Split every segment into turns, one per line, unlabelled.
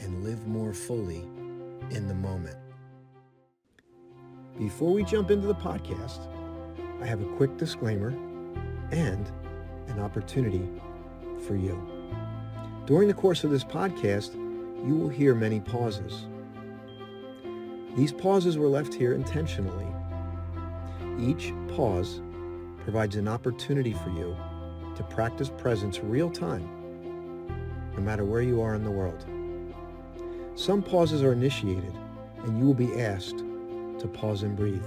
and live more fully in the moment. Before we jump into the podcast, I have a quick disclaimer and an opportunity for you. During the course of this podcast, you will hear many pauses. These pauses were left here intentionally. Each pause provides an opportunity for you to practice presence real time, no matter where you are in the world. Some pauses are initiated, and you will be asked to pause and breathe.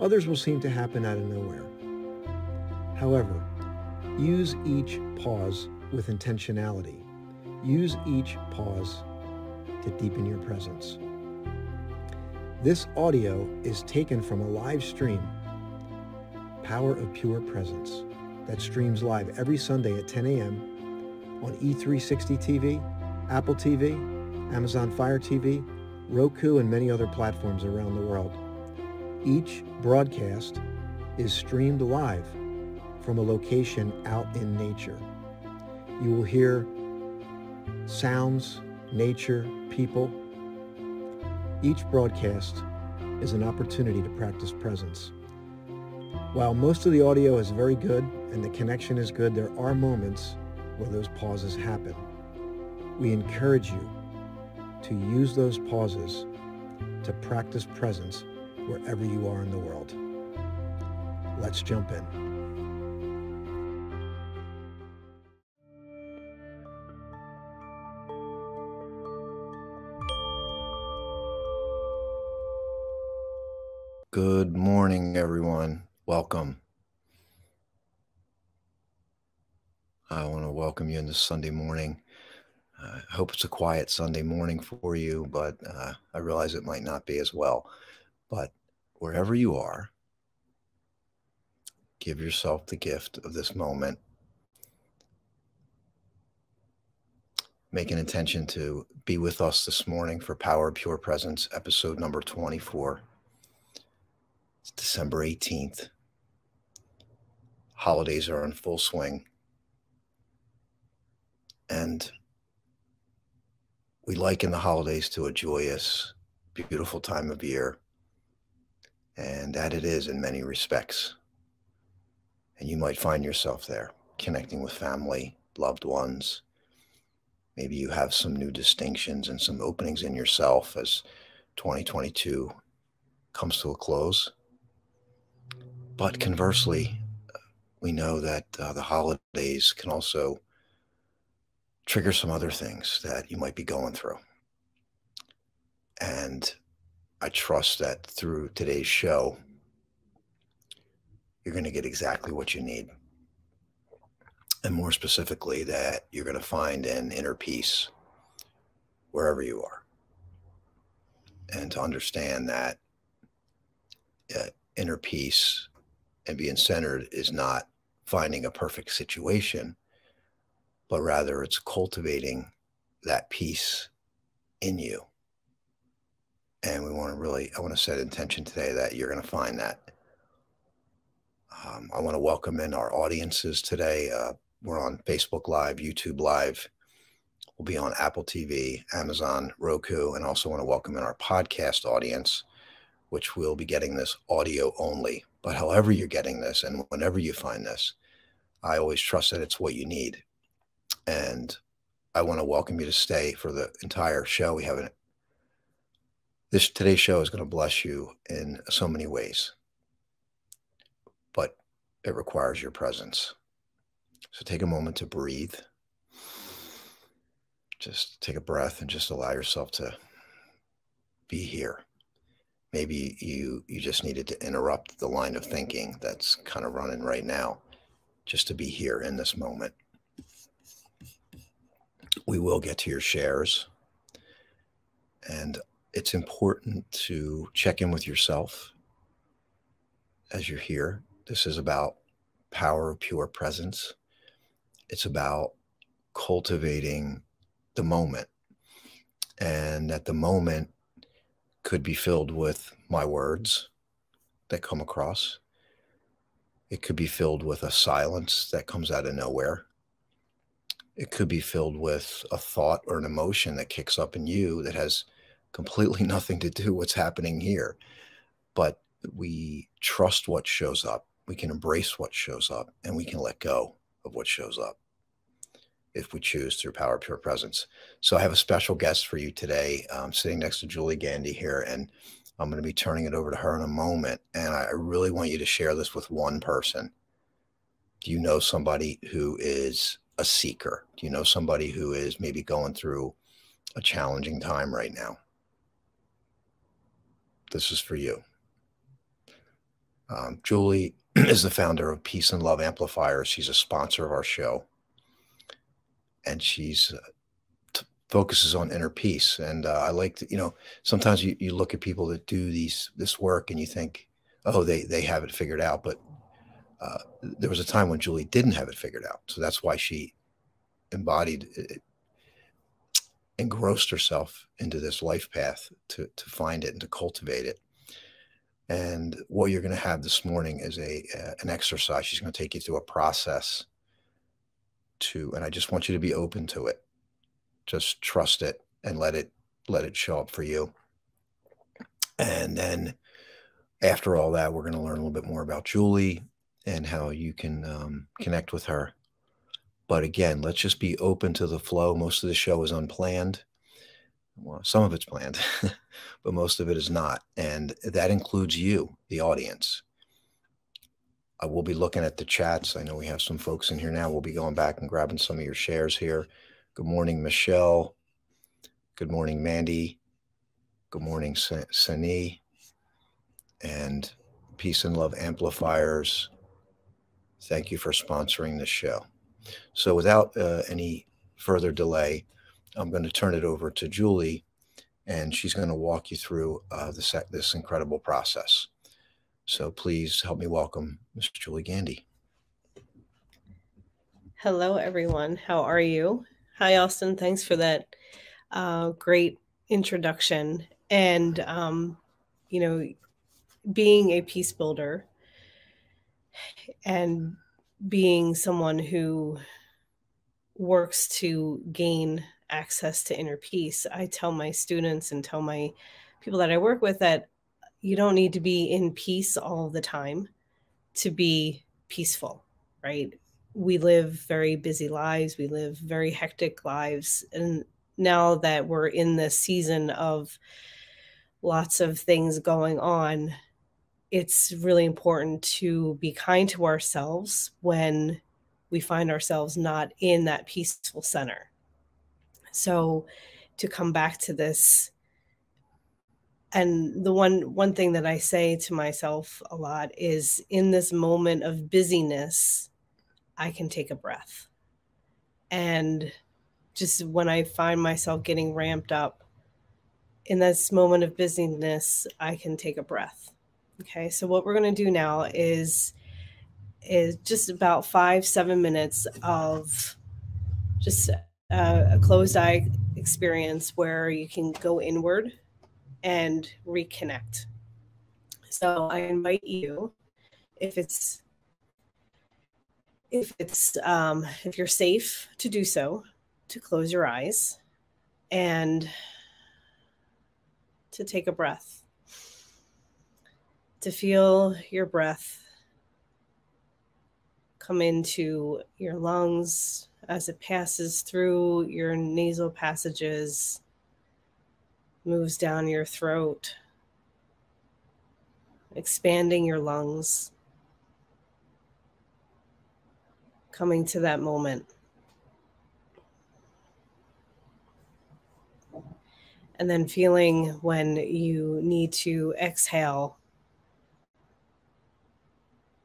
Others will seem to happen out of nowhere. However, use each pause with intentionality. Use each pause to deepen your presence. This audio is taken from a live stream, Power of Pure Presence, that streams live every Sunday at 10 a.m. on E360 TV, Apple TV, Amazon Fire TV, Roku, and many other platforms around the world. Each broadcast is streamed live from a location out in nature. You will hear sounds, nature, people. Each broadcast is an opportunity to practice presence. While most of the audio is very good and the connection is good, there are moments where those pauses happen. We encourage you to use those pauses to practice presence wherever you are in the world. Let's jump in. Good morning, everyone. Welcome. I want to welcome you in this Sunday morning. Uh, I hope it's a quiet Sunday morning for you, but uh, I realize it might not be as well. But wherever you are, give yourself the gift of this moment. Make an intention to be with us this morning for Power of Pure Presence, episode number 24. It's December 18th. Holidays are in full swing. And we liken the holidays to a joyous, beautiful time of year. And that it is in many respects. And you might find yourself there connecting with family, loved ones. Maybe you have some new distinctions and some openings in yourself as 2022 comes to a close. But conversely, we know that uh, the holidays can also trigger some other things that you might be going through. And I trust that through today's show, you're going to get exactly what you need. And more specifically, that you're going to find an inner peace wherever you are. And to understand that uh, inner peace and being centered is not finding a perfect situation, but rather it's cultivating that peace in you. And we want to really, I want to set intention today that you're going to find that. Um, I want to welcome in our audiences today. Uh, we're on Facebook Live, YouTube Live. We'll be on Apple TV, Amazon, Roku, and also want to welcome in our podcast audience, which will be getting this audio only. But however you're getting this and whenever you find this, I always trust that it's what you need. And I want to welcome you to stay for the entire show. We have an this today's show is going to bless you in so many ways, but it requires your presence. So take a moment to breathe. Just take a breath and just allow yourself to be here. Maybe you you just needed to interrupt the line of thinking that's kind of running right now just to be here in this moment. We will get to your shares. And it's important to check in with yourself as you're here. This is about power of pure presence. It's about cultivating the moment. And that the moment could be filled with my words that come across. It could be filled with a silence that comes out of nowhere. It could be filled with a thought or an emotion that kicks up in you that has completely nothing to do with what's happening here. But we trust what shows up. We can embrace what shows up and we can let go of what shows up if we choose through power pure presence. So I have a special guest for you today. I'm sitting next to Julie Gandy here, and I'm going to be turning it over to her in a moment. And I really want you to share this with one person. Do you know somebody who is a seeker? Do you know somebody who is maybe going through a challenging time right now? This is for you. Um, Julie is the founder of Peace and Love Amplifiers. She's a sponsor of our show and she's uh, focuses on inner peace. And uh, I like to, you know, sometimes you, you look at people that do these this work and you think, oh, they they have it figured out. But uh, there was a time when Julie didn't have it figured out, so that's why she embodied it, engrossed herself into this life path to to find it and to cultivate it. And what you're going to have this morning is a uh, an exercise. She's going to take you through a process to and i just want you to be open to it just trust it and let it let it show up for you and then after all that we're going to learn a little bit more about julie and how you can um, connect with her but again let's just be open to the flow most of the show is unplanned well some of it's planned but most of it is not and that includes you the audience I will be looking at the chats. I know we have some folks in here now. We'll be going back and grabbing some of your shares here. Good morning, Michelle. Good morning, Mandy. Good morning, Sani. And Peace and Love Amplifiers. Thank you for sponsoring the show. So, without uh, any further delay, I'm going to turn it over to Julie, and she's going to walk you through uh, this, this incredible process. So please help me welcome Ms. Julie Gandy.
Hello, everyone. How are you? Hi, Austin. Thanks for that uh, great introduction. And, um, you know, being a peace builder and being someone who works to gain access to inner peace, I tell my students and tell my people that I work with that you don't need to be in peace all the time to be peaceful, right? We live very busy lives, we live very hectic lives. And now that we're in this season of lots of things going on, it's really important to be kind to ourselves when we find ourselves not in that peaceful center. So, to come back to this and the one one thing that i say to myself a lot is in this moment of busyness i can take a breath and just when i find myself getting ramped up in this moment of busyness i can take a breath okay so what we're going to do now is is just about five seven minutes of just a, a closed eye experience where you can go inward and reconnect. So I invite you, if it's if it's um, if you're safe to do so, to close your eyes and to take a breath, to feel your breath come into your lungs as it passes through your nasal passages moves down your throat, expanding your lungs, coming to that moment. And then feeling when you need to exhale,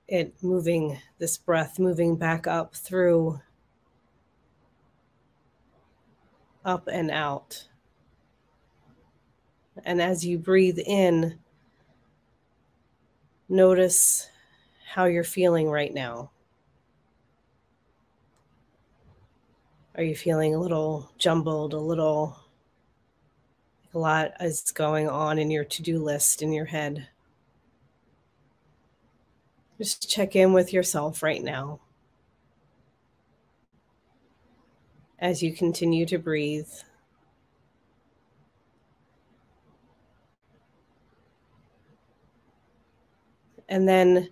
it moving, this breath moving back up through, up and out And as you breathe in, notice how you're feeling right now. Are you feeling a little jumbled, a little, a lot is going on in your to do list in your head? Just check in with yourself right now. As you continue to breathe. And then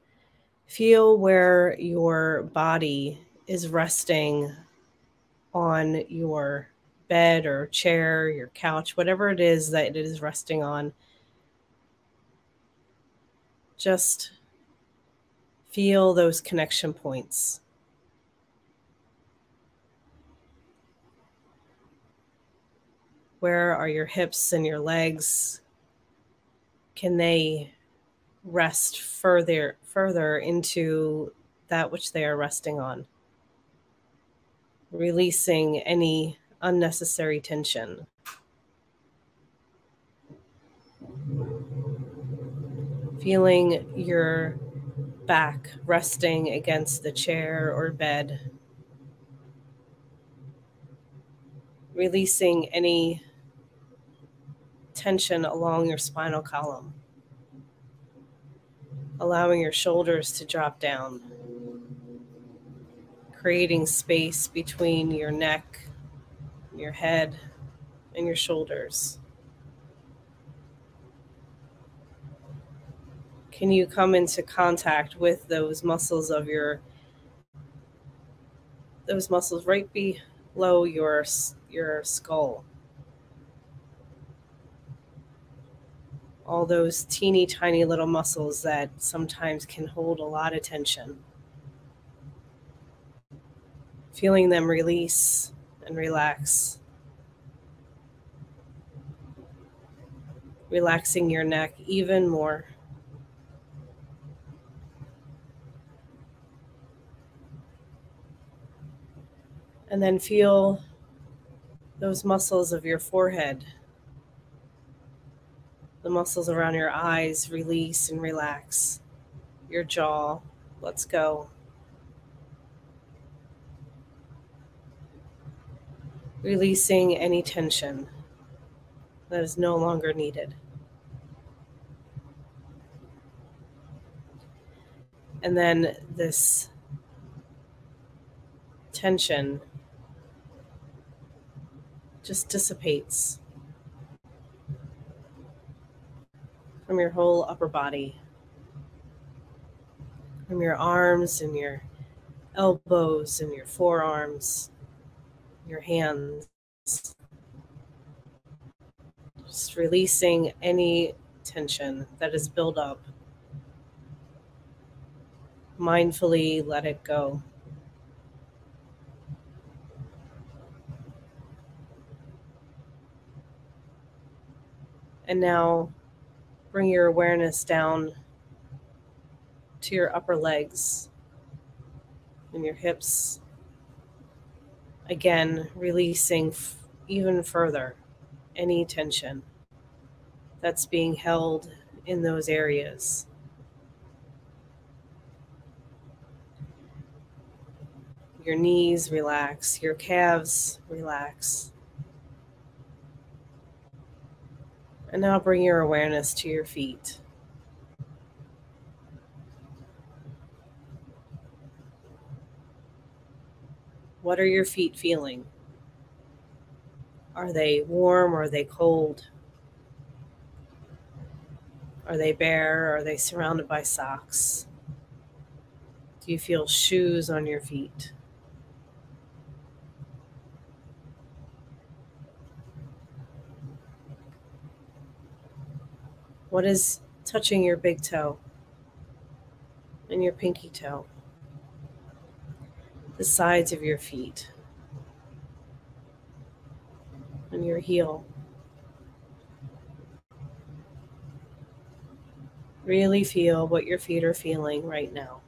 feel where your body is resting on your bed or chair, your couch, whatever it is that it is resting on. Just feel those connection points. Where are your hips and your legs? Can they rest further further into that which they are resting on? Releasing any unnecessary tension. Feeling your back resting against the chair or bed. Releasing any tension along your spinal column. Allowing your shoulders to drop down. Creating space between your neck, your head, and your shoulders. Can you come into contact with those muscles of your those muscles right below your your skull? All those teeny tiny little muscles that sometimes can hold a lot of tension. Feeling them release and relax. Relaxing your neck even more And then feel those muscles of your forehead, the muscles around your eyes release and relax. Your jaw, let's go. Releasing any tension that is no longer needed. And then this tension just dissipates from your whole upper body, from your arms and your elbows and your forearms, your hands. Just releasing any tension that is built up. Mindfully let it go. And now bring your awareness down to your upper legs and your hips. Again, releasing f- even further any tension that's being held in those areas. Your knees relax, your calves relax. And now bring your awareness to your feet. What are your feet feeling? Are they warm or are they cold? Are they bare? Are they surrounded by socks? Do you feel shoes on your feet? What is touching your big toe and your pinky toe? The sides of your feet and your heel. Really feel what your feet are feeling right now.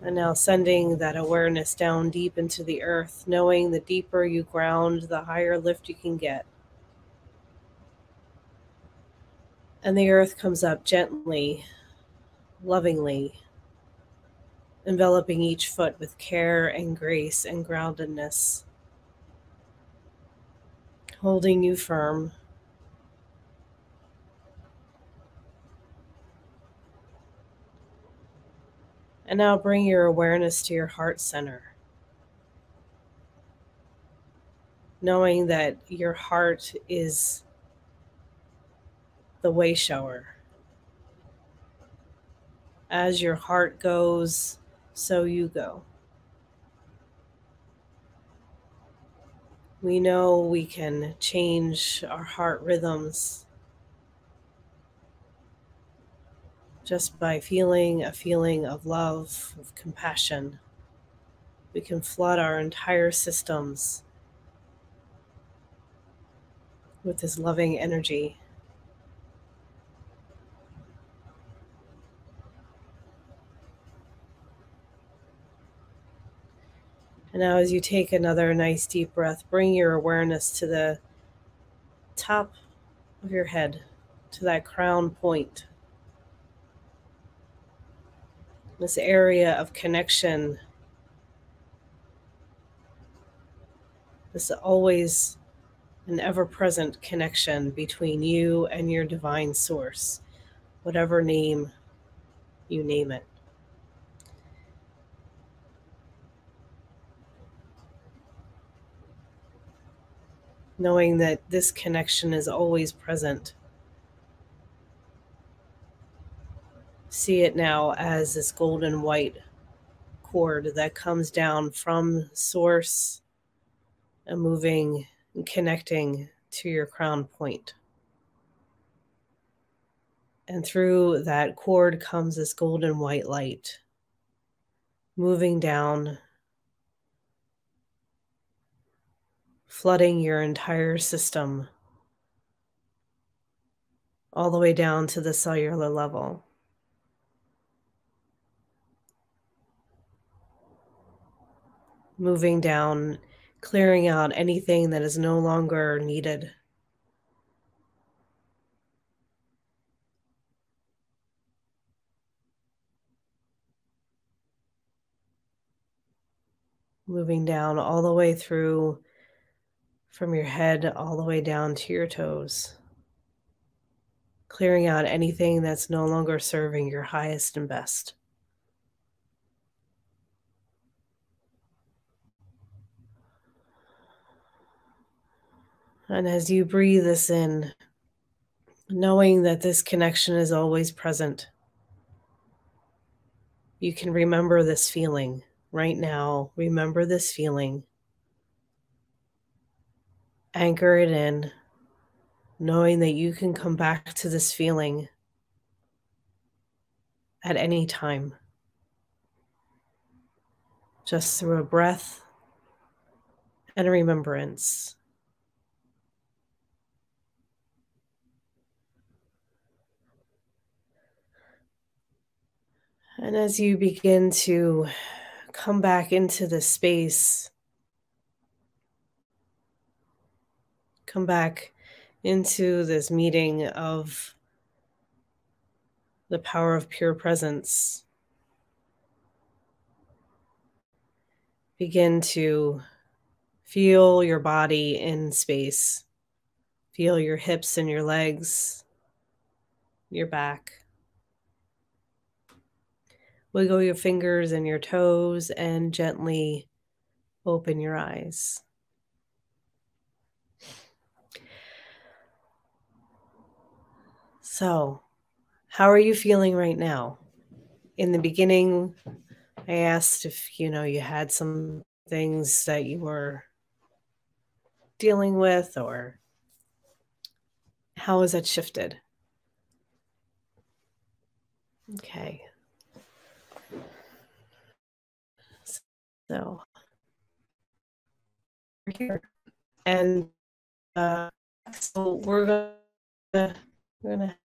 And now sending that awareness down deep into the earth, knowing the deeper you ground, the higher lift you can get. And the earth comes up gently, lovingly, enveloping each foot with care and grace and groundedness, holding you firm. And now bring your awareness to your heart center. Knowing that your heart is the way shower. As your heart goes, so you go. We know we can change our heart rhythms just by feeling a feeling of love, of compassion. We can flood our entire systems with this loving energy. And now, as you take another nice deep breath, bring your awareness to the top of your head, to that crown point. This area of connection. This always an ever present connection between you and your divine source, whatever name you name it. knowing that this connection is always present. See it now as this golden white cord that comes down from source and moving and connecting to your crown point. And through that cord comes this golden white light moving down flooding your entire system all the way down to the cellular level. Moving down, clearing out anything that is no longer needed. Moving down all the way through from your head all the way down to your toes, clearing out anything that's no longer serving your highest and best. And as you breathe this in, knowing that this connection is always present, you can remember this feeling right now. Remember this feeling anchor it in, knowing that you can come back to this feeling at any time, just through a breath and a remembrance. And as you begin to come back into the space, come back into this meeting of the power of pure presence. Begin to feel your body in space. Feel your hips and your legs, your back. Wiggle your fingers and your toes and gently open your eyes. So, how are you feeling right now? In the beginning, I asked if you know you had some things that you were dealing with or how has that shifted? Okay. So we're here. And uh, so we're gonna we're gonna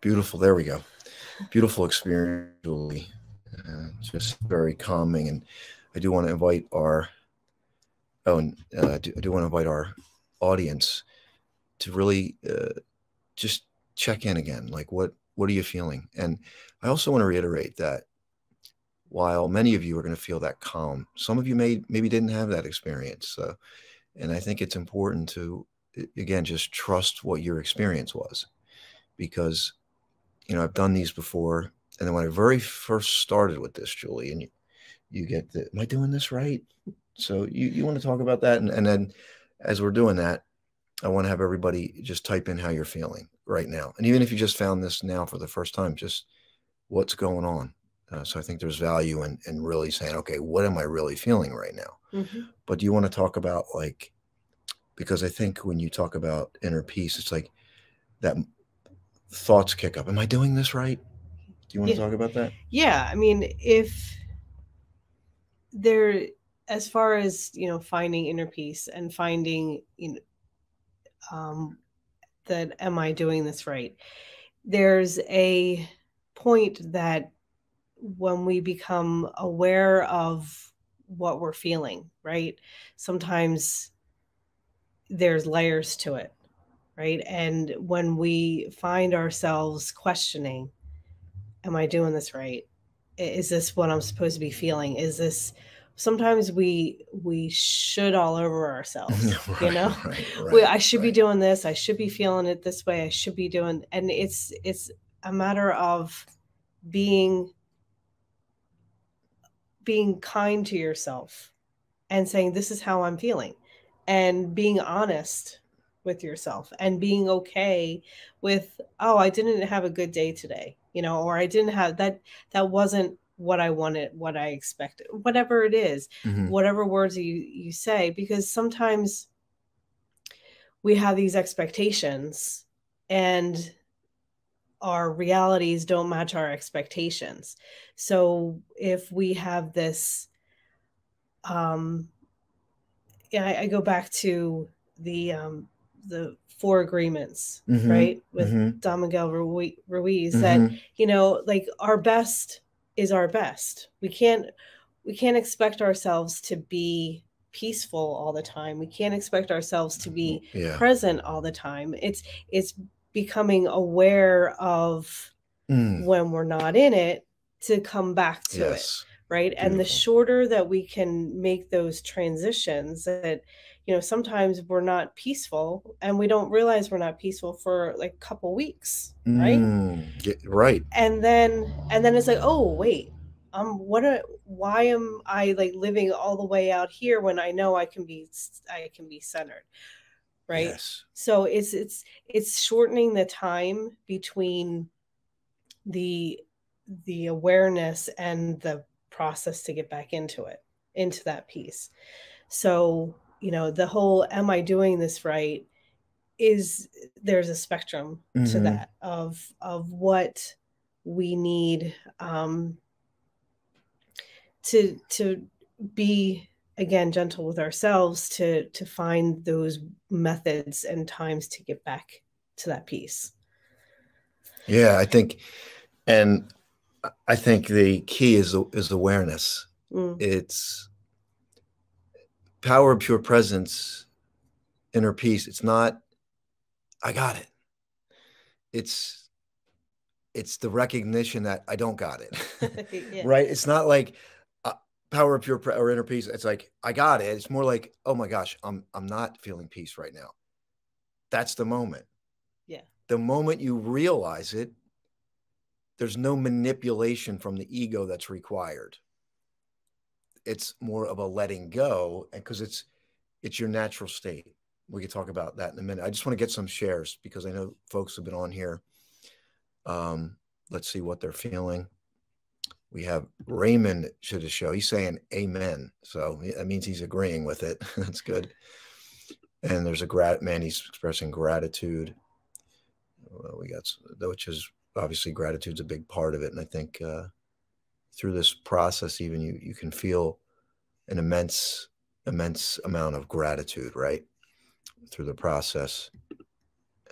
Beautiful. There we go. beautiful experience, Julie. Uh, just very calming. And I do want to invite our, oh, and, uh, I, do, I do want to invite our audience to really uh, just check in again. Like, what what are you feeling? And I also want to reiterate that while many of you are going to feel that calm, some of you may maybe didn't have that experience. So, and I think it's important to again just trust what your experience was, because you know I've done these before, and then when I very first started with this, Julie, and you, you get the, am I doing this right? So you you want to talk about that, and and then as we're doing that, I want to have everybody just type in how you're feeling right now. And even if you just found this now for the first time, just what's going on. Uh, so I think there's value in, in really saying, okay, what am I really feeling right now? Mm-hmm. But do you want to talk about like, because I think when you talk about inner peace, it's like that thoughts kick up. Am I doing this right? Do you want yeah. to talk about that?
Yeah. I mean, if there, as far as, you know, finding inner peace and finding, you know, um, that am I doing this right? There's a point that when we become aware of what we're feeling, right? Sometimes there's layers to it, right? And when we find ourselves questioning, am I doing this right? Is this what I'm supposed to be feeling? Is this sometimes we we should all over ourselves right, you know? right, right, we, i should be doing this i should be feeling it this way i should be doing and it's it's a matter of being being kind to yourself and saying this is how i'm feeling and being honest with yourself and being okay with oh i didn't have a good day today you know or i didn't have that that wasn't what I wanted, what I expected, whatever it is, mm-hmm. whatever words you you say, because sometimes we have these expectations and our realities don't match our expectations. So if we have this, um, yeah, I, I go back to the um, the four agreements, mm-hmm. right, with mm-hmm. Don Miguel Ruiz, that mm-hmm. you know, like our best is our best. We can't we can't expect ourselves to be peaceful all the time. We can't expect ourselves to be yeah. present all the time. It's it's becoming aware of mm. when we're not in it to come back to yes. it right Beautiful. and the shorter that we can make those transitions that you know sometimes we're not peaceful and we don't realize we're not peaceful for like a couple weeks right?
Mm, right.
And then and then it's like oh wait um what a, why am i like living all the way out here when i know i can be i can be centered? Right? Yes. so it's it's it's shortening the time between the the awareness and the process to get back into it into that peace so you know the whole am i doing this right is there's a spectrum mm-hmm. to that of of what we need um to to be again gentle with ourselves to to find those methods and times to get back to that peace
yeah i think and i think the key is is awareness mm. it's power of pure presence, inner peace. It's not, I got it. It's, it's the recognition that I don't got it. yeah. Right. It's not like uh, power of pure pre- or inner peace. It's like, I got it. It's more like, oh my gosh, I'm, I'm not feeling peace right now. That's the moment.
Yeah.
The moment you realize it, there's no manipulation from the ego that's required it's more of a letting go because it's it's your natural state. We could talk about that in a minute. I just want to get some shares because I know folks have been on here. Um, let's see what they're feeling. We have Raymond to the show. He's saying amen. So that means he's agreeing with it. That's good. And there's a grat man, he's expressing gratitude. Well, we got, which is obviously gratitude's a big part of it. And I think uh, through this process, even you you can feel an immense immense amount of gratitude, right, through the process.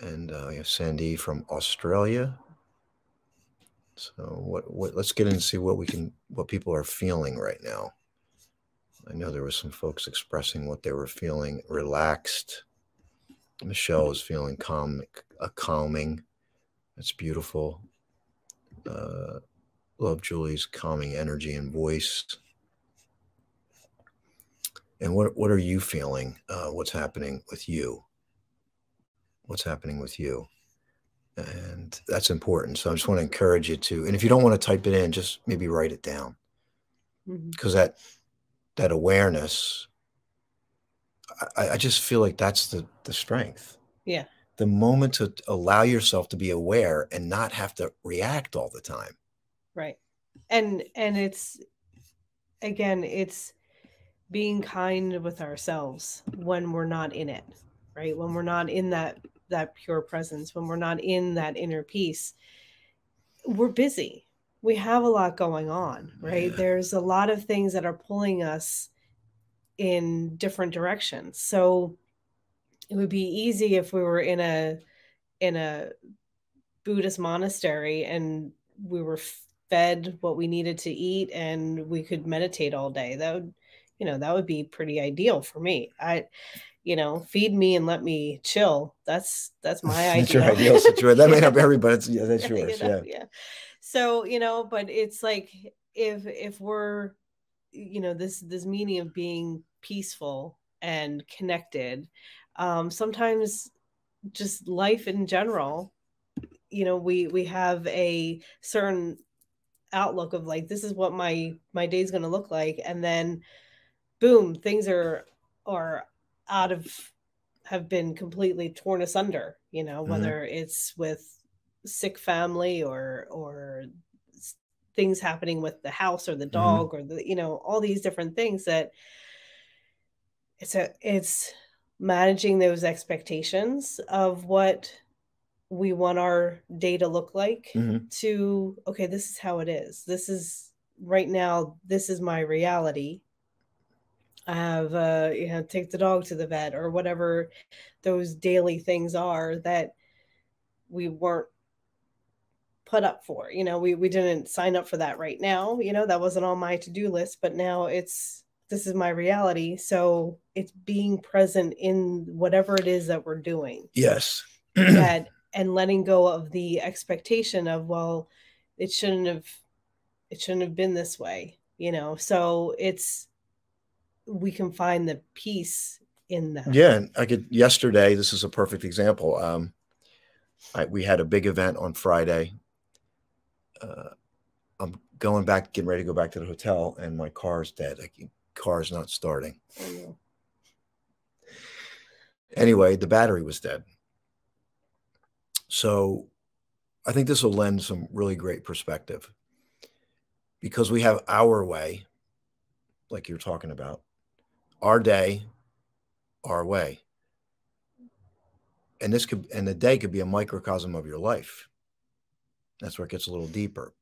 And uh, we have Sandy from Australia. So what what let's get in and see what we can what people are feeling right now. I know there were some folks expressing what they were feeling relaxed. Michelle is feeling calm, a calming. That's beautiful. Uh, love Julie's calming energy and voice. And what what are you feeling? Uh, what's happening with you? What's happening with you? And that's important. So I just want to encourage you to. And if you don't want to type it in, just maybe write it down, because mm-hmm. that that awareness. I, I just feel like that's the the strength.
Yeah.
The moment to allow yourself to be aware and not have to react all the time.
Right. And and it's again, it's being kind with ourselves when we're not in it, right? When we're not in that that pure presence, when we're not in that inner peace, we're busy. We have a lot going on, right? There's a lot of things that are pulling us in different directions. So it would be easy if we were in a in a Buddhist monastery and we were fed what we needed to eat and we could meditate all day. That would you know that would be pretty ideal for me i you know feed me and let me chill that's that's my
idea that's your ideal situation that may not be everybody but yeah that's yours
you know, yeah. yeah so you know but it's like if if we're you know this this meaning of being peaceful and connected um sometimes just life in general you know we we have a certain outlook of like this is what my my day's going to look like and then boom, things are are out of have been completely torn asunder, you know, mm-hmm. whether it's with sick family or or things happening with the house or the mm-hmm. dog mm-hmm. or the you know all these different things that it's a it's managing those expectations of what we want our day to look like mm-hmm. to okay this is how it is. This is right now this is my reality. I have uh you know take the dog to the vet or whatever those daily things are that we weren't put up for you know? We we didn't sign up for that right now you know? That wasn't on my to-do list but now it's this is my reality. So it's being present in whatever it is that we're doing
yes.
that and letting go of the expectation of well it shouldn't have it shouldn't have been this way you know so it's we can find the peace in that.
Yeah, I could. Yesterday, this is a perfect example. Um, I, we had a big event on Friday. Uh, I'm going back, getting ready to go back to the hotel, and my car's dead. Like, car's not starting. Anyway, the battery was dead. So, I think this will lend some really great perspective because we have our way, like you're talking about, our day, our way. And this could, and the day could be a microcosm of your life. That's where it gets a little deeper.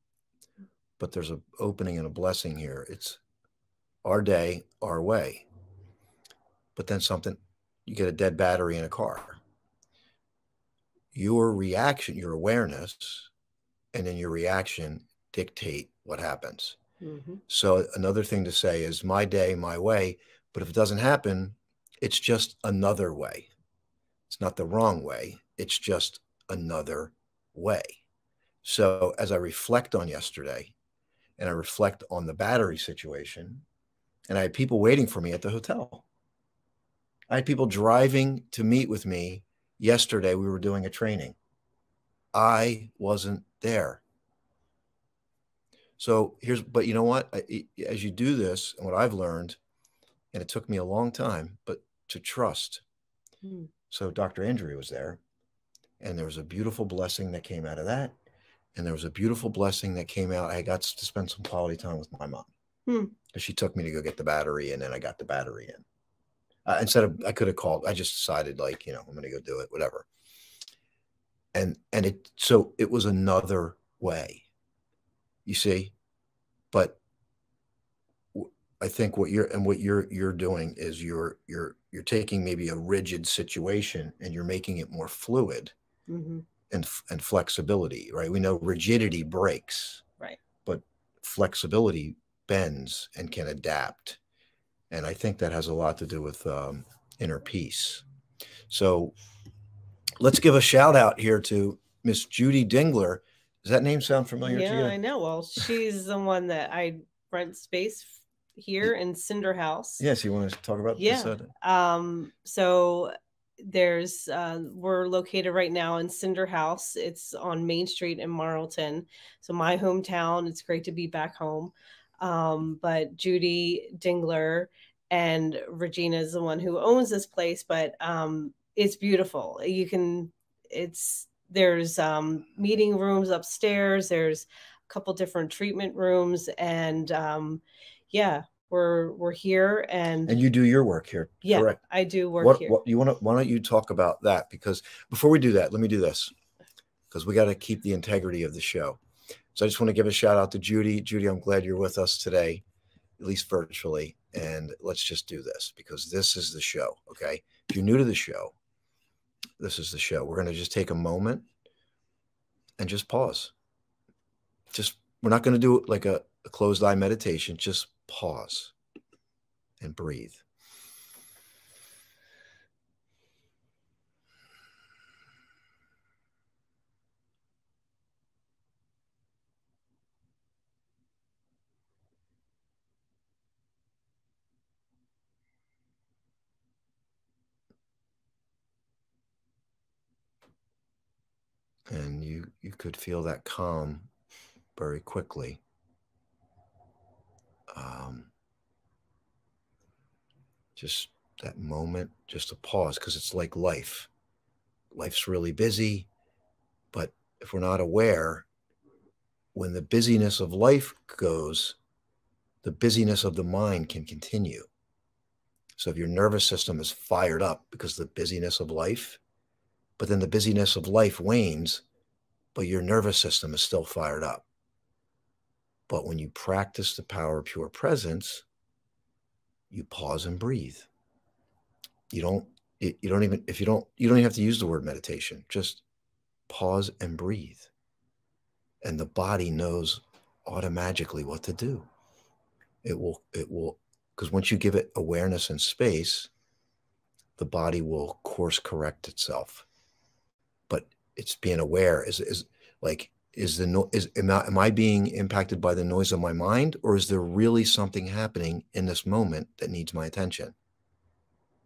But there's an opening and a blessing here. It's our day, our way. But then something, you get a dead battery in a car. Your reaction, your awareness, and then your reaction dictate what happens. Mm-hmm. So another thing to say is my day, my way but if it doesn't happen, it's just another way. It's not the wrong way, it's just another way. So as I reflect on yesterday and I reflect on the battery situation, and I had people waiting for me at the hotel. I had people driving to meet with me yesterday. We were doing a training. I wasn't there. So here's, but you know what? I, as you do this, and what I've learned and it took me a long time, but to trust. Hmm. So Dr. Andrew was there, and there was a beautiful blessing that came out of that. And there was a beautiful blessing that came out. I got to spend some quality time with my mom hmm. she took me to go get the battery, and then I got the battery in. Uh, instead of I could have called, I just decided like you know I'm going to go do it, whatever. And and it so it was another way, you see, but I think what you're and what you're you're doing is you're you're you're taking maybe a rigid situation and you're making it more fluid. Mm-hmm. and and flexibility, right? We know rigidity breaks,
right?
But flexibility bends and can adapt, and I think that has a lot to do with um, inner peace. So let's give a shout out here to Miss Judy Dingler. Does that name sound familiar
yeah,
to you?
I know. Well, she's the one that I rent space here in Sinder Haus.
Yes, you want to talk about
yeah.
this?
Um, so there's uh, we're located right now in Sinder Haus. It's on Main Street in Marlton. So my hometown. It's great to be back home. Um, but Judy Dingler and Regina is the one who owns this place, but um, it's beautiful. You can it's there's um, meeting rooms upstairs. There's a couple different treatment rooms, and um, yeah, we're we're here and
and you do your work here.
Yeah,
correct?
I do work
what,
here.
What you want to? Why don't you talk about that? Because before we do that, let me do this because we got to keep the integrity of the show. So I just want to give a shout out to Judy. Judy, I'm glad you're with us today, at least virtually. And let's just do this because this is the show. Okay. If you're new to the show, this is the show. We're going to just take a moment and just pause. Just, we're not going to do like a, a closed eye meditation. Just pause and breathe. and you could feel that calm very quickly. Um, just that moment just a pause because it's like life. Life's really busy but if we're not aware when the busyness of life goes the busyness of the mind can continue. So if your nervous system is fired up because of the busyness of life but then the busyness of life wanes, but your nervous system is still fired up. But when you practice the power of pure presence, you pause and breathe. You don't, you don't even, if you don't, you don't even have to use the word meditation, just pause and breathe. And the body knows automatically what to do. It will, it will, because once you give it awareness and space, the body will course correct itself it's being aware. Is is like is the no is am I, am I being impacted by the noise of my mind or is there really something happening in this moment that needs my attention?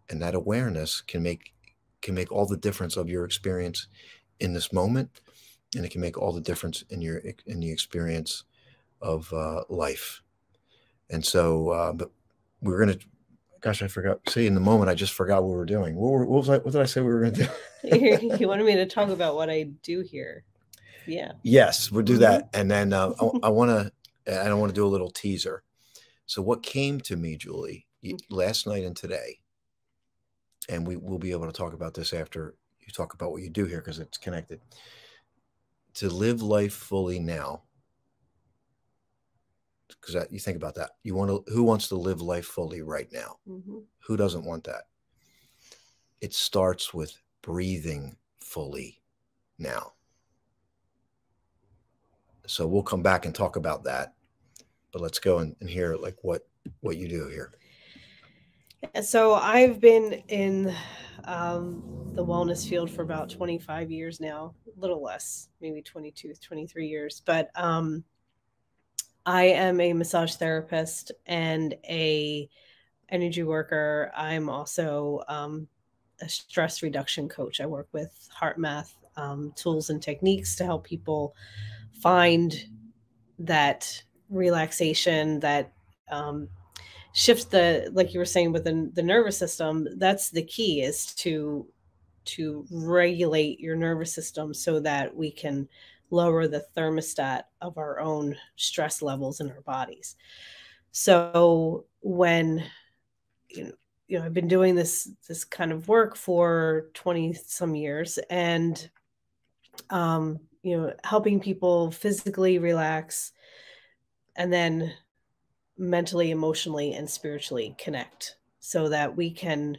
And that awareness can make can make all the difference of your experience in this moment and it can make all the difference in your in the experience of uh, life. And so uh, but we're going to gosh, I forgot. See, in the moment, I just forgot what we were doing. What, were, what was I? What did I say we were going to
do? you wanted me to talk about what I do here. Yeah.
Yes, we'll do mm-hmm. that, and then uh, I, I want to. I don't want to do a little teaser. So, what came to me, Julie, mm. last night and today, and we will be able to talk about this after you talk about what you do here because it's connected. To live life fully now because you think about that. You want to, who wants to live life fully right now? Mm-hmm. Who doesn't want that? It starts with breathing fully now. So we'll come back and talk about that, but let's go and, and hear like what what you do here.
So I've been in um, the wellness field for about 25 years now, a little less, maybe 22, 23 years. But um, I am a massage therapist and a energy worker. I'm also um, a stress reduction coach. I work with HeartMath um, tools and techniques to help people find that relaxation, that um, the like you were saying with the, the nervous system. That's the key is to to regulate your nervous system so that we can lower the thermostat of our own stress levels in our bodies. So when you know, you know I've been doing this this kind of work for 20 some years and um you know helping people physically relax and then mentally emotionally and spiritually connect so that we can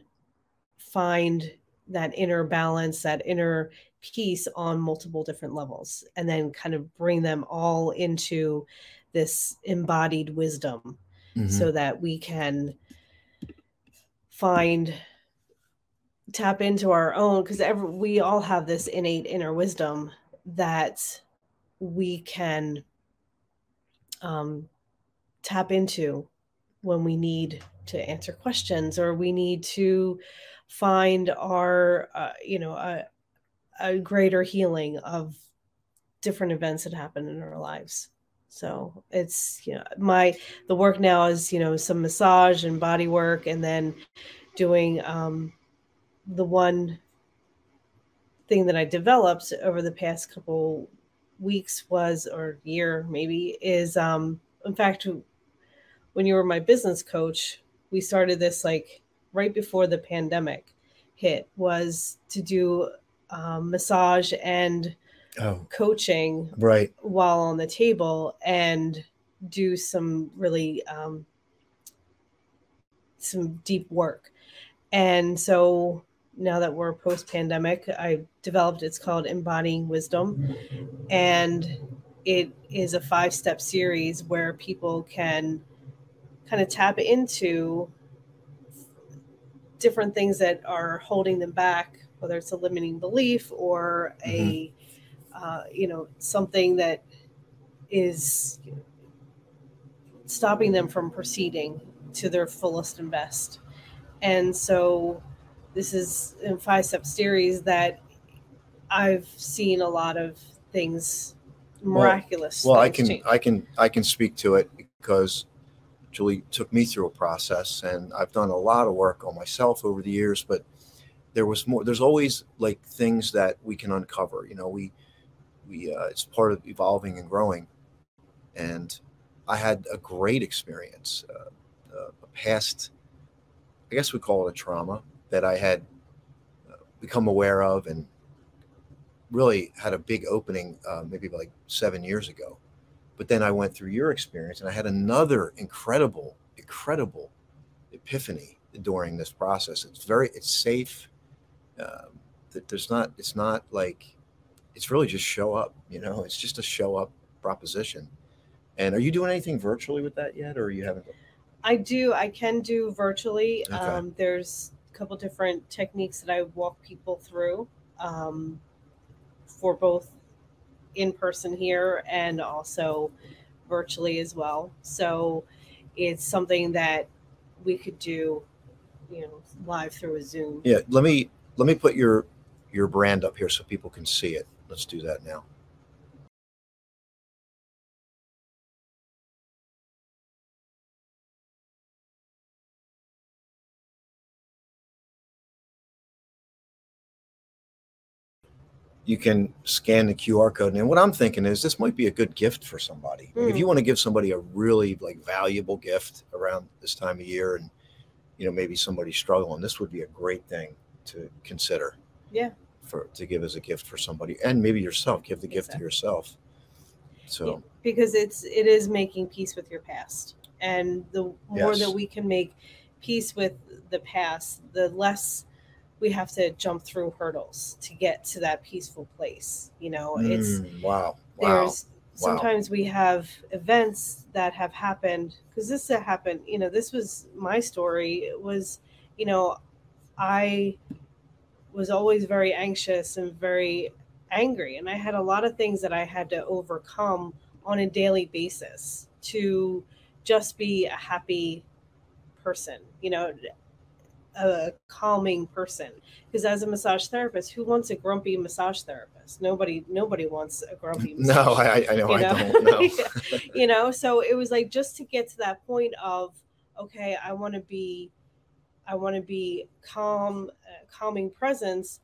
find that inner balance that inner peace on multiple different levels and then kind of bring them all into this embodied wisdom
Mhm.
so that we can find tap into our own because we all have this innate inner wisdom that we can um, tap into when we need to answer questions or we need to find our uh, you know a, a greater healing of different events that happen in our lives. So it's you know my the work now is you know some massage and body work and then doing um, the one thing that i developed over the past couple weeks was or year maybe is um in fact when you were my business coach we started this like right before the pandemic hit was to do um, massage and
Oh,
coaching
right.
while on the table and do some really um, some deep work. And so now that we're post pandemic i developed it's called embodying wisdom. And it is a five step series where people can kind of tap into different things that are holding them back whether it's a limiting belief or a uh, you know something that is stopping them from proceeding to their fullest and best and so this is in five step series that i've seen a lot of things miraculous
Well, I
things
can
change.
I can I can speak to it because Julie took me through a process and I've done a lot of work on myself over the years, but there was more there's always like things that we can uncover. You know, we we uh, it's part of evolving and growing. And I had a great experience, uh, uh, a past I guess we call it a trauma that I had uh, become aware of and really had a big opening uh, maybe like seven years ago. But then I went through your experience and I had another incredible, incredible epiphany during this process. It's very, it's safe. Um, that there's not, it's not like, it's really just show up, you know, it's just a show up proposition. And are you doing anything virtually with that yet, or you haven't?
I do. I can do virtually.
Okay.
Um, there's a couple different techniques that I walk people through um, for both in person here and also virtually as well. So it's something that we could do, you know, live through a Zoom.
Yeah, let me let me put your your brand up here so people can see it. Let's do that now. You can scan the QR code, and what I'm thinking is this might be a good gift for somebody. Like, If
Mm.
you want to give somebody a really like valuable gift around this time of year, and you know maybe somebody's struggling, this would be a great thing to consider.
Yeah.
For to give as a gift for somebody, and maybe yourself, give the gift to yourself. So
Yeah, because it's it is making peace with your past and the more
Yes.
that we can make peace with the past the less we have to jump through hurdles to get to that peaceful place you know it's
Mm, wow, wow.
there's
Wow.
sometimes we have events that have happened because this happened you know this was my story it was you know i was always very anxious and very angry and i had a lot of things that i had to overcome on a daily basis to just be a happy person you know a calming person. Because as a massage therapist who wants a grumpy massage therapist? Nobody nobody wants a grumpy massage
No, I, I- know
you
I don't know.
You know so it was like just to get to that point of okay i want to be i want to be calm uh, calming presence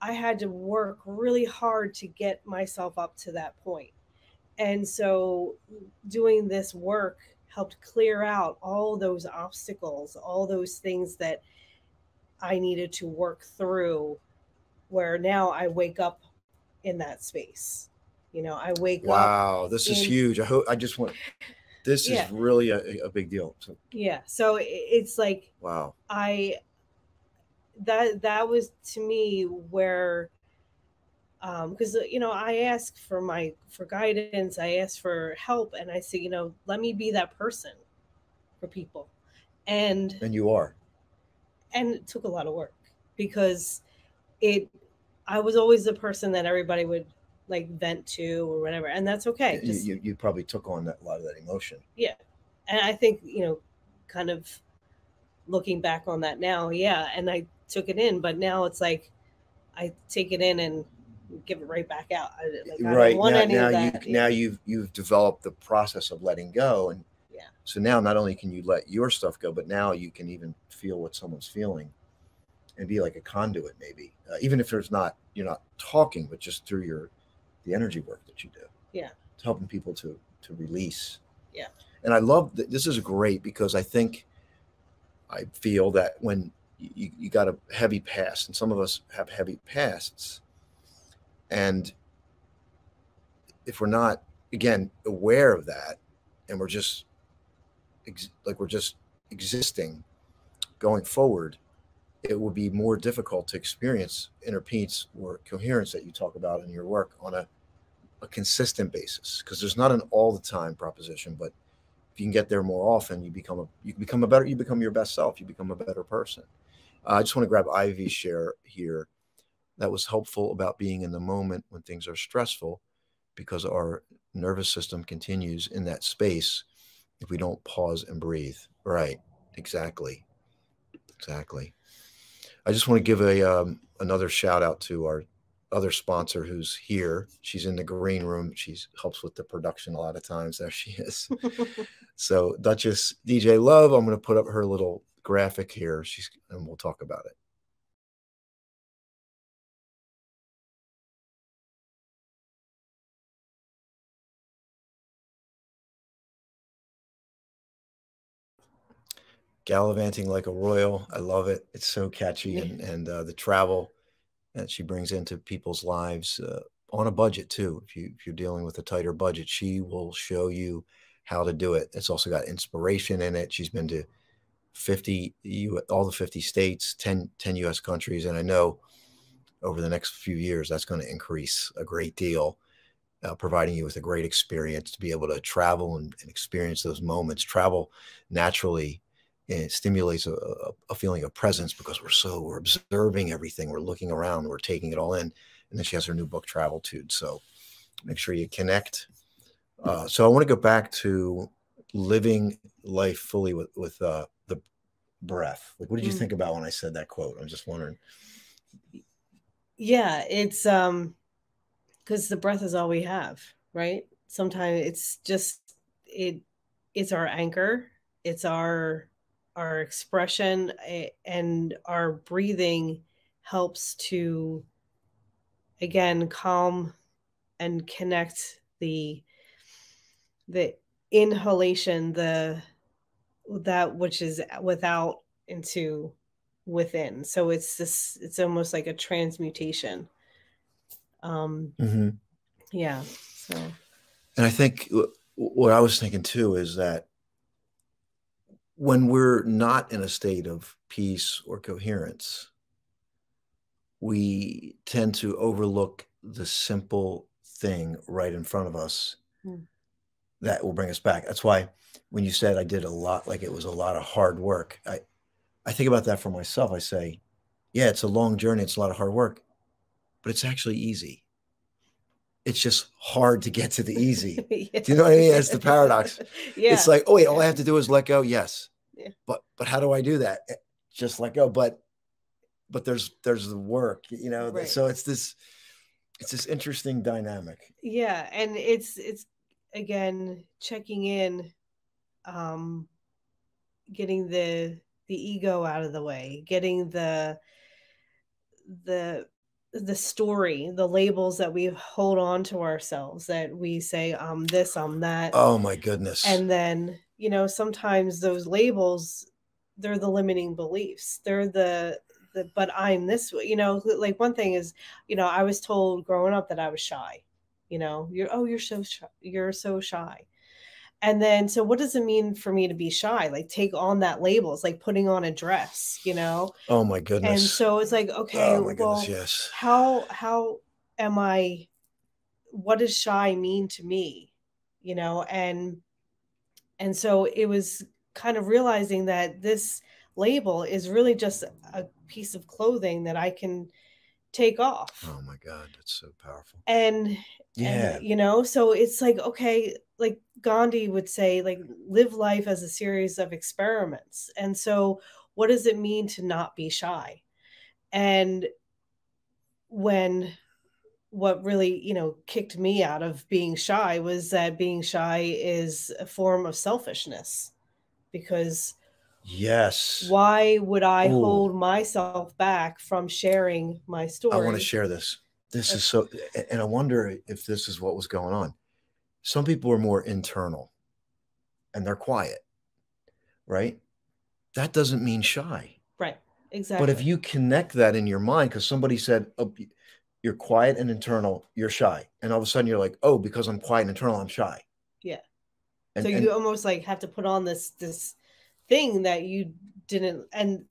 i had to work really hard to get myself up to that point and so doing this work helped clear out all those obstacles all those things that i needed to work through where now i wake up in that space you know i wake up
Wow, this is huge. I hope I just want. This
Yeah.
is really a, a big deal. So,
yeah so it's like
wow.
i that that was to me where um because you know i ask for my for guidance i ask for help and i say you know let me be that person for people and
and you are
and it took a lot of work because it i was always the person that everybody would like vent to or whatever and that's okay
Just, you, you, probably took on that a lot of that emotion
yeah and i think you know kind of looking back on that now yeah and i took it in but now it's like i take it in and give it right back out. I, like,
right now, now you now you've you've developed the process of letting go, and
yeah.
So now not only can you let your stuff go, but now you can even feel what someone's feeling, and be like a conduit, maybe uh, even if there's not you're not talking, but just through your the energy work that you do.
Yeah.
It's helping people to to release.
Yeah.
And I love that this is great because I think I feel that when you, you got a heavy past, and some of us have heavy pasts and if we're not, again, aware of that and we're just ex- like we're just existing going forward, it will be more difficult to experience inner peace or coherence that you talk about in your work on a, a consistent basis. Because there's not an all the time proposition, but if you can get there more often, you become a you become a better you become your best self. You become a better person. Uh, I just want to grab Ivy's share here that was helpful about being in the moment when things are stressful because our nervous system continues in that space if we don't pause and breathe. Right. Exactly. Exactly. I just want to give a um, another shout out to our other sponsor who's here. She's in the green room. She helps with the production a lot of times. There she is. so Duchess DJ Love, I'm going to put up her little graphic here. She's and we'll talk about it. Gallivanting like a royal. I love it. It's so catchy and and uh, the travel that she brings into people's lives uh, on a budget too. If you if you're dealing with a tighter budget, she will show you how to do it. It's also got inspiration in it. She's been to 50 all the 50 states, 10 10 US countries and I know over the next few years that's going to increase a great deal. Uh, providing you with a great experience to be able to travel and, and experience those moments. Travel naturally it stimulates a, a, feeling of presence because we're so we're observing everything we're looking around we're taking it all in and then she has her new book traveltude so make sure you connect. Uh, so i want to go back to living life fully with with uh, the breath. Like what did you mm. think about when i said that quote? I'm just wondering.
Yeah it's um because the breath is all we have right? Sometimes it's just it it's our anchor it's our our expression eh, and our breathing helps to again calm and connect the the inhalation the that which is without into within. So it's this it's almost like a transmutation. Um mm-hmm. yeah so.
And i think what i was thinking too is that when we're not in a state of peace or coherence, we tend to overlook the simple thing right in front of us mm. that will bring us back. That's why when you said I did a lot, like it was a lot of hard work, I, I think about that for myself. I say, yeah, it's a long journey, it's a lot of hard work, but it's actually easy. It's just hard to get to the easy. yeah. Do you know what I mean? That's the paradox. yeah. It's like, oh wait, all I have to do is let go. Yes yeah. but but how do i do that eh, just let go but but there's there's the work you know right. so it's this it's this interesting dynamic
yeah and it's it's again checking in um getting the the ego out of the way getting the the the story the labels that we hold on to ourselves that we say i'm this i'm that.
Oh my goodness.
And then you know sometimes those labels they're the limiting beliefs. They're the the but i'm this you know like one thing is you know i was told growing up that i was shy you know you're oh you're so shy you're so shy and then so what does it mean for me to be shy like take on that label it's like putting on a dress you know
oh my goodness
and so it's like okay oh well, goodness yes how how am I what does shy mean to me? You know, and and so it was kind of realizing that this label is really just a piece of clothing that I can take off.
Oh my God, that's so powerful.
And
Yeah.
and, you know, so it's like, okay, like Gandhi would say, like, live life as a series of experiments. And so, what does it mean to not be shy? And when what really, you know, kicked me out of being shy was that being shy is a form of selfishness because
yes.
why would I
Ooh.
hold myself back from sharing my story?
I want to share this. This is so, and I wonder if this is what was going on. Some people are more internal and they're quiet, right? That doesn't mean shy.
Right. Exactly.
But if you connect that in your mind, because somebody said, oh, you're quiet and internal, you're shy. And all of a sudden you're like, oh, because I'm quiet and internal, I'm shy.
Yeah.
And,
so
and-
you almost like have to put on this this thing that you didn't and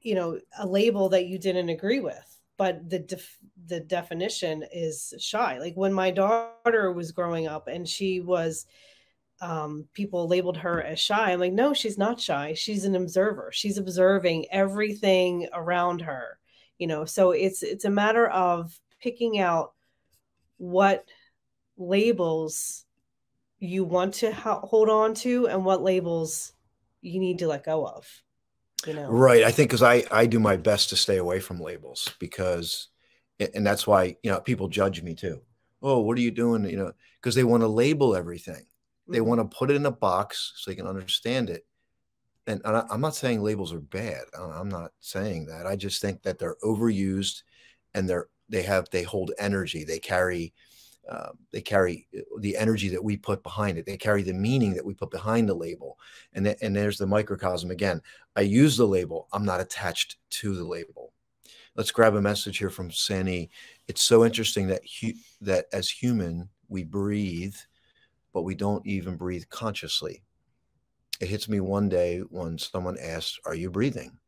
you know a label that you didn't agree with but the def, the definition is shy. Like when my daughter was growing up and she was um, people labeled her as shy i'm like no she's not shy. She's an observer. She's observing everything around her you know? So it's it's a matter of picking out what labels you want to ho- hold on to and what labels you need to let go of you know?
Right. I think because I I do my best to stay away from labels because, and that's why you know people judge me too. Oh, what are you doing? You know, because they want to label everything. They
Mhm.
want to put it in a box so they can understand it. And, and I, I'm not saying labels are bad. I- I'm not saying that. I just think that they're overused, and they're they have they hold energy. They carry. Uh, they carry the energy that we put behind it. They carry the meaning that we put behind the label, and th- and there's the microcosm again. I use the label. I'm not attached to the label. Let's grab a message here from Sani. It's so interesting that hu- that as human we breathe, but we don't even breathe consciously. It hits me one day when someone asked, "Are you breathing?"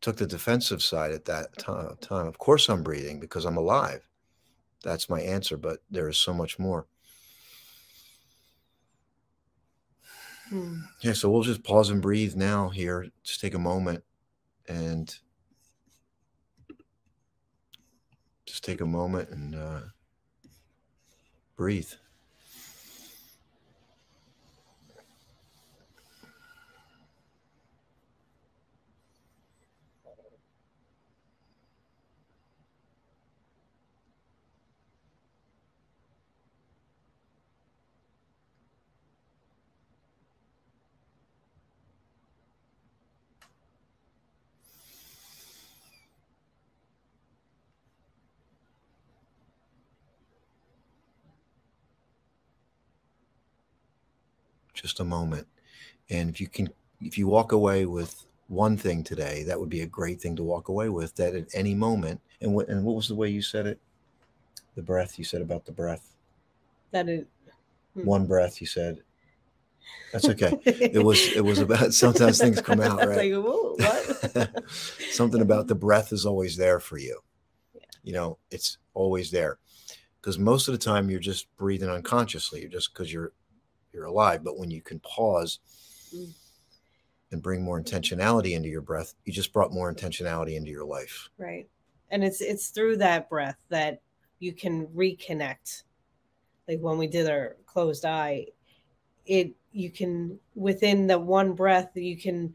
Took the defensive side at that ti- time. Of course, I'm breathing because I'm alive. That's my answer, but there is so much more.
Hmm.
Yeah, so we'll just pause and breathe now here. Just take a moment and just take a moment and uh, breathe. Just a moment. And if you can, if you walk away with one thing today, that would be a great thing to walk away with. That at any moment, and what and what was the way you said it? The breath you said about the breath.
That is Hmm.
One breath you said. That's okay. It was it was about sometimes things come out right.
like, what?
Something about the breath is always there for you.
Yeah.
You know, it's always there. Because most of the time you're just breathing unconsciously, You're just because you're you're alive. But when you can pause
Mm.
and bring more intentionality into your breath, you just brought more intentionality into your life.
right and it's it's through that breath that you can reconnect like when we did our closed eye it you can within the one breath you can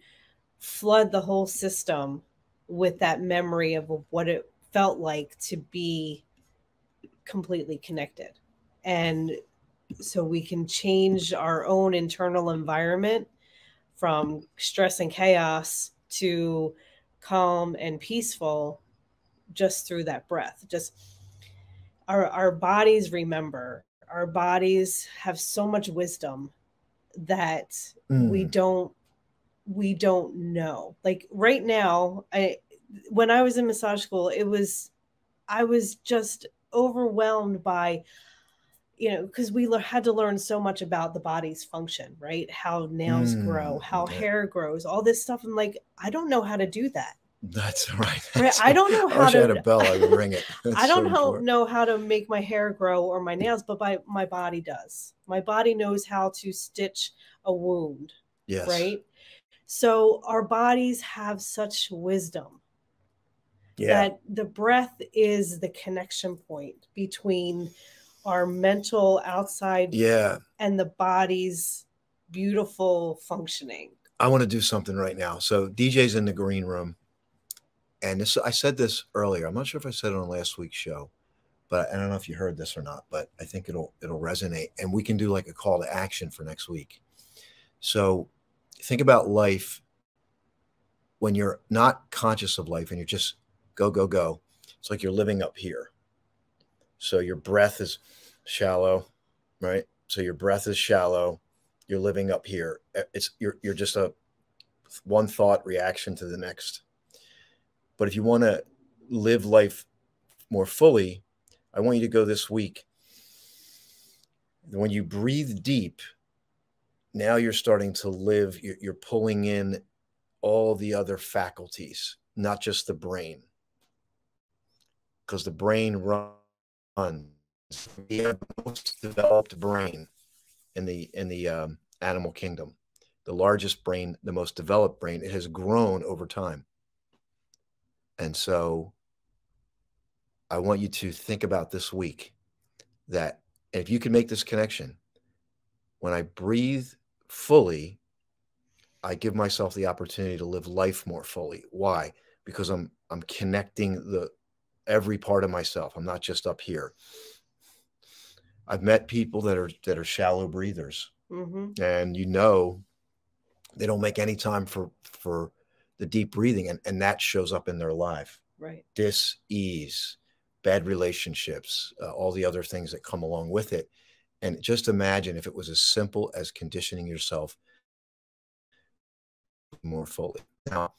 flood the whole system with that memory of what it felt like to be completely connected and so we can change our own internal environment from stress and chaos to calm and peaceful just through that breath. Just our our bodies remember our bodies have so much wisdom that we
Mm,
don't we don't know. Like right now i when i was in massage school it was i was just overwhelmed by you know because we le- had to learn so much about the body's function right how nails grow
Mm,
how
yeah.
hair grows all this stuff i'm like i don't know how to do that
That's right.
right? I don't know
I
how
wish I had
to.
a bell. I would ring it.
I don't
so
know, know how to make my hair grow or my nails, but my, my body does. My body knows how to stitch a wound,
Yes.
right? So our bodies have such wisdom
Yeah.
that the breath is the connection point between our mental outside
yeah.
and the body's beautiful functioning.
I want to do something right now. So DJ's in the green room, and this I said this earlier. I'm not sure if I said it on last week's show, but I don't know if you heard this or not. But I think it'll it'll resonate, and we can do like a call to action for next week. So think about life when you're not conscious of life and you're just go go go. It's like you're living up here. So your breath is shallow, right? So your breath is shallow. You're living up here. It's you're you're just a one thought reaction to the next. But if you want to live life more fully i want you to go this week. When you breathe deep now you're starting to live you're, you're pulling in all the other faculties not just the brain. Because the brain runs we have the most developed brain in the in the um, animal kingdom. The largest brain the most developed brain it has grown over time. And so i want you to think about this week that if you can make this connection when i breathe fully i give myself the opportunity to live life more fully. Why? Because i'm i'm connecting the every part of myself i'm not just up here I've met people that are that are shallow breathers,
hmm
and you know, they don't make any time for for the deep breathing, and and that shows up in their life.
Right.
Dis ease, bad relationships, uh, all the other things that come along with it, and just imagine if it was as simple as conditioning yourself more fully. Now,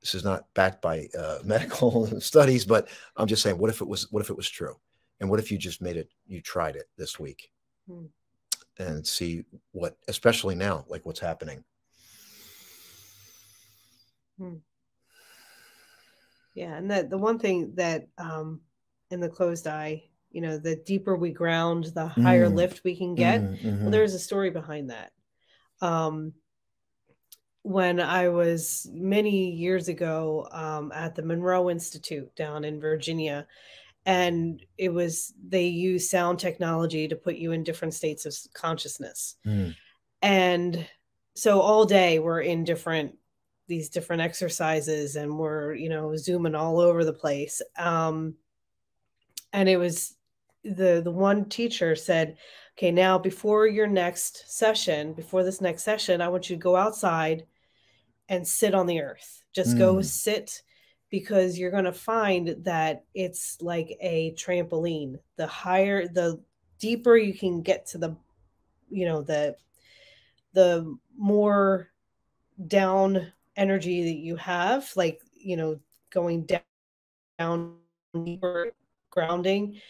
this is not backed by uh, medical studies, but I'm just saying, what if it was? What if it was true? And what if you just made it, you tried it this week
Hmm.
and see what, especially now, like what's happening?
Yeah. And the, the one thing that um, in the closed eye, you know, the deeper we ground, the higher
Mm.
lift we can get.
Mhm, mhm.
Well, there's a story behind that. Um, when I was many years ago um, at the Monroe Institute down in Virginia, and it was they use sound technology to put you in different states of consciousness.
Mm.
And so all day we're in different these different exercises and we're you know zooming all over the place. Um, and it was the the one teacher said okay now before your next session before this next session i want you to go outside and sit on the earth. Just go
Mm.
sit because you're going to find that it's like a trampoline. The higher the deeper you can get to the you know the the more down energy that you have like you know going down down deeper grounding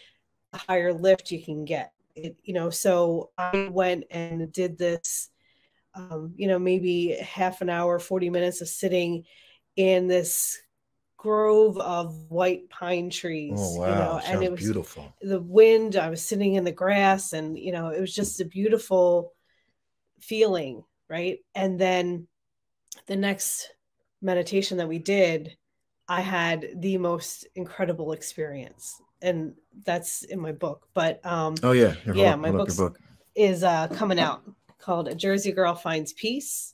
the higher lift you can get. It you know so i went and did this um, you know maybe half an hour 40 minutes of sitting in this grove of white pine trees
Oh, wow.
you know
Sounds
and it was
beautiful.
the wind i was sitting in the grass and you know it was just a beautiful feeling right and then the next meditation that we did i had the most incredible experience and that's in my book but um
Oh, yeah. Here,
Yeah,
up,
my book's-
book.
is uh coming out called a jersey girl finds peace.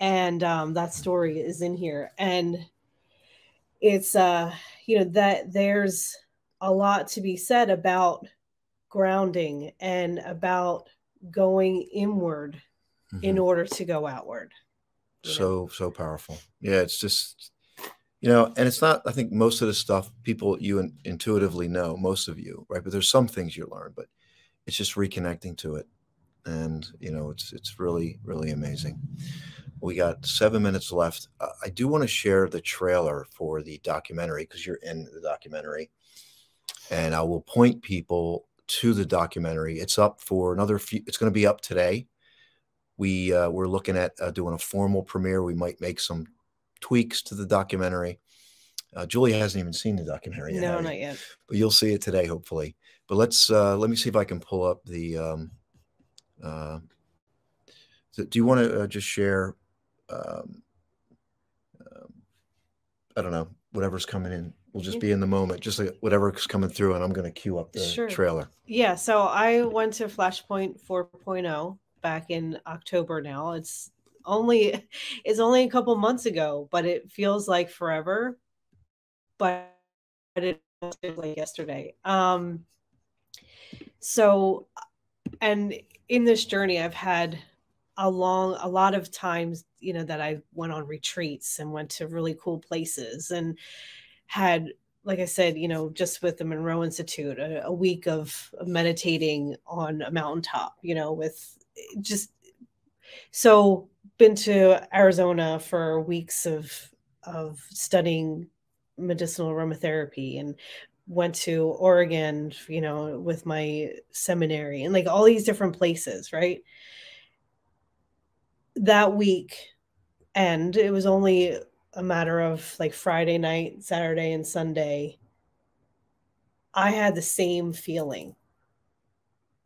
And um that story is in here. And it's uh you know that there's a lot to be said about grounding and about going inward in
Mhm.
order to go outward. You know?
so so powerful. Yeah it's just you know and it's not i think most of the stuff people you in, intuitively know most of you right? But there's some things you learn but it's just reconnecting to it and you know it's it's really really amazing we got seven minutes left uh, i do want to share the trailer for the documentary because you're in the documentary and i will point people to the documentary it's up for another few it's going to be up today we uh, we're looking at uh, doing a formal premiere. We might make some tweaks to the documentary, Uh, Julia hasn't even seen the documentary yet.
No, not yet.
But you'll see it today, hopefully. But let's uh, let me see if I can pull up the. Um, uh, so do you want to uh, just share? Um, um, I don't know whatever's coming in. We'll just be in the moment, just like whatever's coming through, and I'm going to queue up the
Sure.
trailer.
Yeah, so I went to Flashpoint 4.0 back in October now. It's only it's only a couple months ago, but it feels like forever. But it feels like yesterday. Um so and in this journey I've had a long a lot of times, you know, that I went on retreats and went to really cool places and had like I said, you know, just with the Monroe Institute, a, a week of meditating on a mountaintop, you know, with just so been to Arizona for weeks of of studying medicinal aromatherapy and went to Oregon, you know, with my seminary and like all these different places, right? That week and it was only a matter of like Friday night, Saturday, and Sunday, I had the same feeling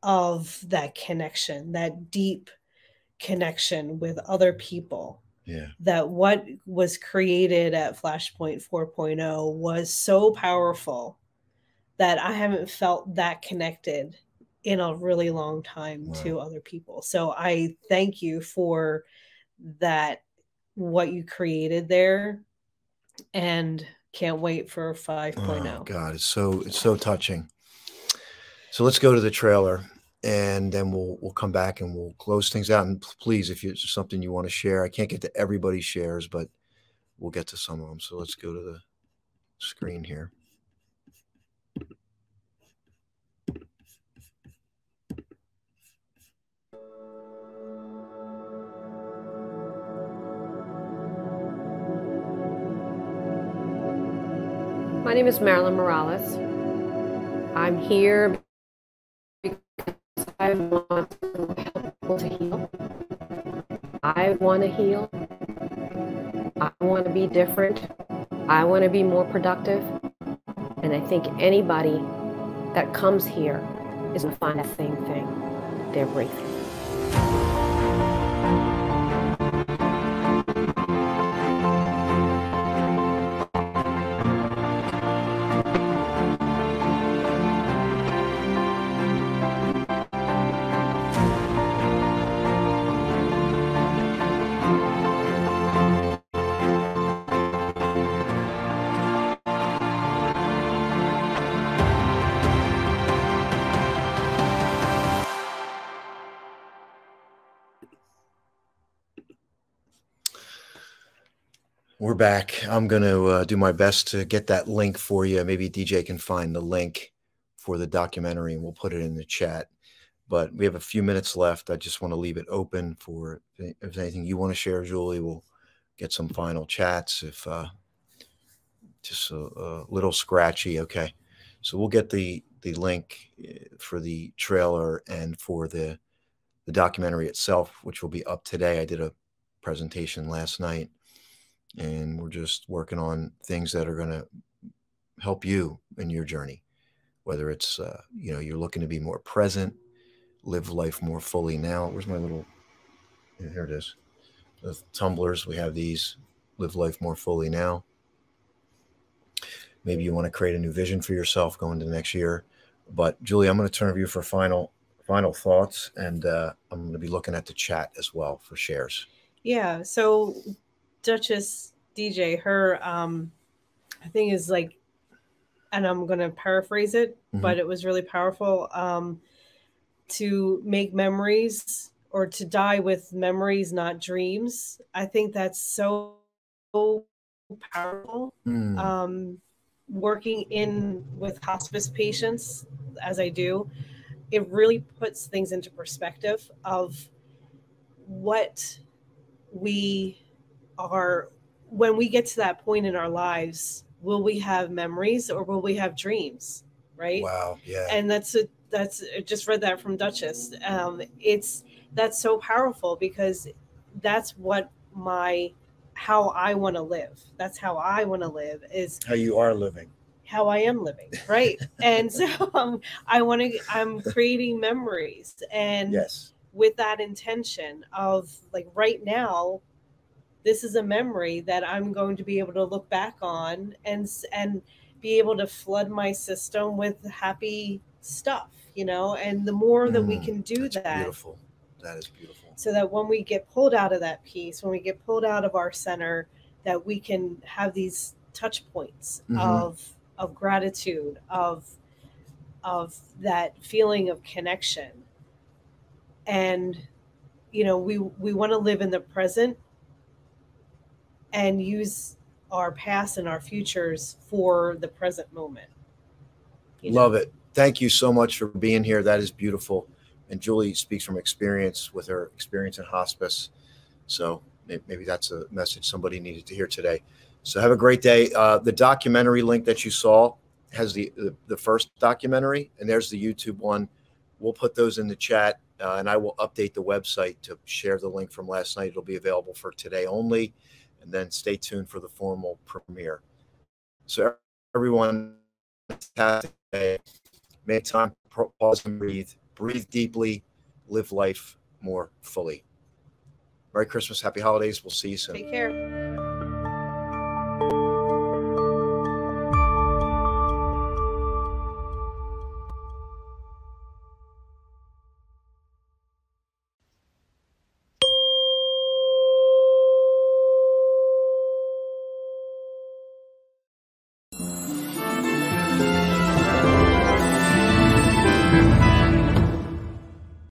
of that connection, that deep connection with other people.
Yeah.
That what was created at Flashpoint 4.0 was so powerful that I haven't felt that connected in a really long time
Wow.
to other people. So I thank you for that what you created there and can't wait for 5.0.
Oh God, it's so it's so touching. So let's go to the trailer, and then we'll we'll come back and we'll close things out. And please, if it's something you want to share, I can't get to everybody's shares, but we'll get to some of them. So let's go to the screen here.
My name is Marilyn Morales. I'm here because I want to help people to heal. I want to heal. I want to be different. I want to be more productive. And I think anybody that comes here is going to find that same thing their breakthrough.
We're back. I'm going to uh, do my best to get that link for you. Maybe DJ can find the link for the documentary and we'll put it in the chat. But we have a few minutes left. I just want to leave it open for if there's anything you want to share, Julie. We'll get some final chats. If uh, just a, a little scratchy, okay. So we'll get the the link uh, for the trailer and for the the documentary itself, which will be up today. I did a presentation last night and we're just working on things that are going to help you in your journey. Whether it's uh, you know you're looking to be more present live life more fully now. Where's my little here it is. The tumblers we have these live life more fully now. Maybe you want to create a new vision for yourself going into next year. But julie i'm going to turn to you for final final thoughts and uh, i'm going to be looking at the chat as well for shares.
Yeah. So Duchess DJ, her um I think is like and I'm gonna paraphrase it,
Mhm.
but it was really powerful. Um to make memories or to die with memories, not dreams. I think that's so powerful.
Hmm.
Um working in with hospice patients as I do, it really puts things into perspective of what we are when we get to that point in our lives will we have memories or will we have dreams right
wow yeah
and that's a that's I just read that from duchess um it's that's so powerful because that's what my how I want to live. That's how I want to live is
How you are living.
how I am living, right? and so um, I want to. I'm creating memories, and
Yes.
with that intention of like right now, this is a memory that I'm going to be able to look back on and and be able to flood my system with happy stuff, you know. And the more that we
Mm,
can do that,
beautiful. That is beautiful.
so that when we get pulled out of that peace, when we get pulled out of our center, that we can have these touch points
Mhm.
of of gratitude, of of that feeling of connection. And you know, we we want to live in the present and use our past and our futures for the present moment. you know?
Love it. Thank you so much for being here. That is beautiful. And Julie speaks from experience with her experience in hospice. So maybe that's a message somebody needed to hear today. So have a great day. Uh, the documentary link that you saw has the, the the first documentary, and there's the YouTube one. We'll put those in the chat, uh, and I will update the website to share the link from last night. It'll be available for today only, and then stay tuned for the formal premiere. So everyone. Make time, pause and breathe. Breathe deeply. Live life more fully. Merry Christmas. Happy holidays. We'll see you soon.
Take care.